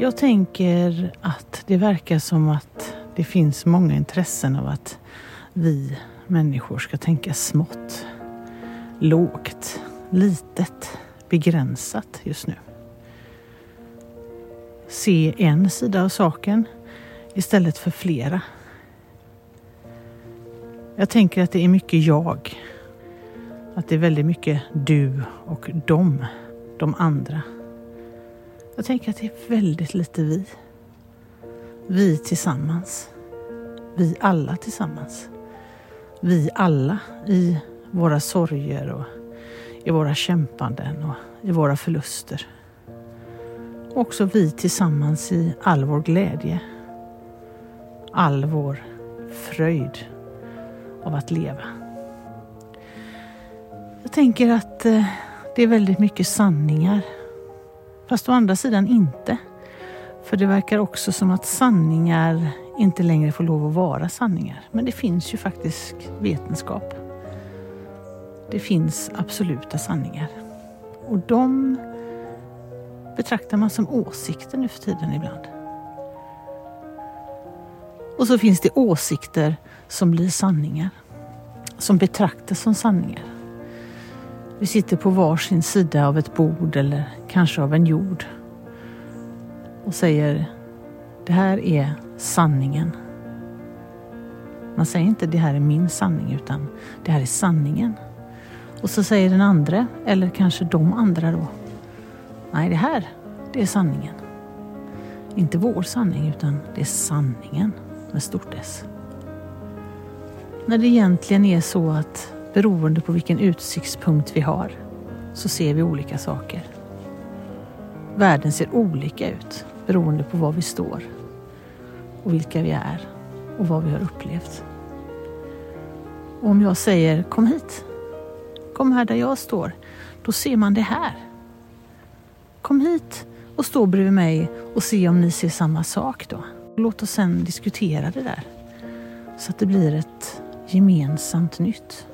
Jag tänker att det verkar som att det finns många intressen av att vi människor ska tänka smått, lågt, litet, begränsat just nu. Se en sida av saken istället för flera. Jag tänker att det är mycket jag. Att det är väldigt mycket du och dem, de andra. Jag tänker att det är väldigt lite vi. Vi tillsammans. Vi alla tillsammans. Vi alla i våra sorger och i våra kämpanden och i våra förluster. Och också vi tillsammans i all vår glädje. All vår fröjd av att leva. Jag tänker att eh, det är väldigt mycket sanningar. Fast å andra sidan inte. För det verkar också som att sanningar inte längre får lov att vara sanningar. Men det finns ju faktiskt vetenskap. Det finns absoluta sanningar. Och de betraktar man som åsikter nu för tiden ibland. Och så finns det åsikter som blir sanningar. Som betraktas som sanningar. Vi sitter på varsin sida av ett bord eller kanske av en jord och säger det här är sanningen. Man säger inte det här är min sanning utan det här är sanningen. Och så säger den andra, eller kanske de andra då. Nej, det här, det är sanningen. Inte vår sanning utan det är sanningen med stort S. När det egentligen är så att beroende på vilken utsiktspunkt vi har så ser vi olika saker. Världen ser olika ut beroende på var vi står och vilka vi är och vad vi har upplevt. Och om jag säger kom hit, kom här där jag står, då ser man det här. Kom hit och stå bredvid mig och se om ni ser samma sak då. Låt oss sedan diskutera det där så att det blir ett gemensamt nytt.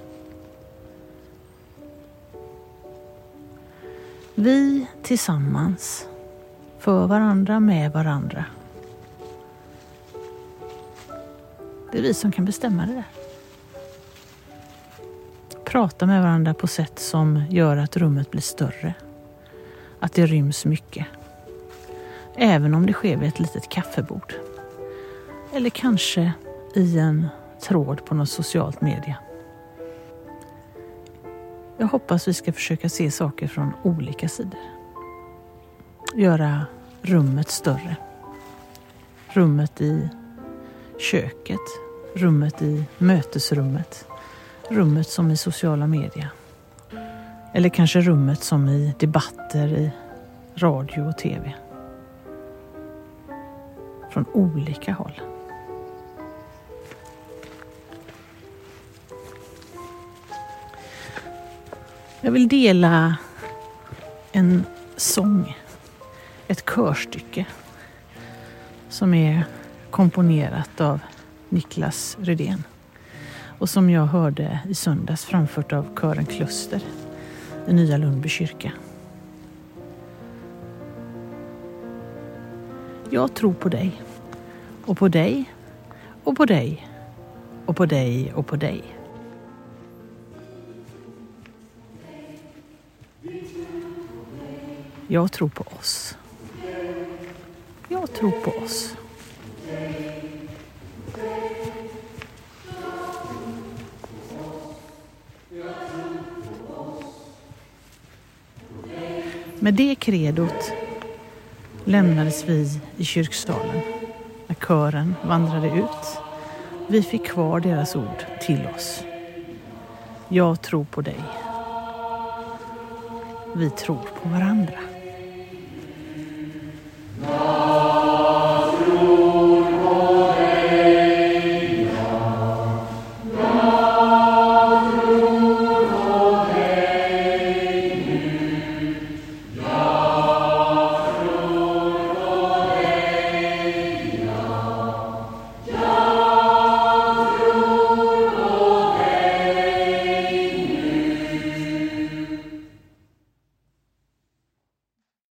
Vi tillsammans, för varandra, med varandra. Det är vi som kan bestämma det där. Prata med varandra på sätt som gör att rummet blir större. Att det ryms mycket. Även om det sker vid ett litet kaffebord. Eller kanske i en tråd på något socialt media. Jag hoppas vi ska försöka se saker från olika sidor. Göra rummet större. Rummet i köket, rummet i mötesrummet, rummet som i sociala medier. Eller kanske rummet som i debatter i radio och tv. Från olika håll. Jag vill dela en sång, ett körstycke som är komponerat av Niklas Rydén och som jag hörde i söndags framfört av kören Kluster i Nya Lundby kyrka. Jag tror på dig och på dig och på dig och på dig och på dig. Jag tror på oss. Jag tror på oss. Med det kredot lämnades vi i kyrksalen när kören vandrade ut. Vi fick kvar deras ord till oss. Jag tror på dig. Vi tror på varandra.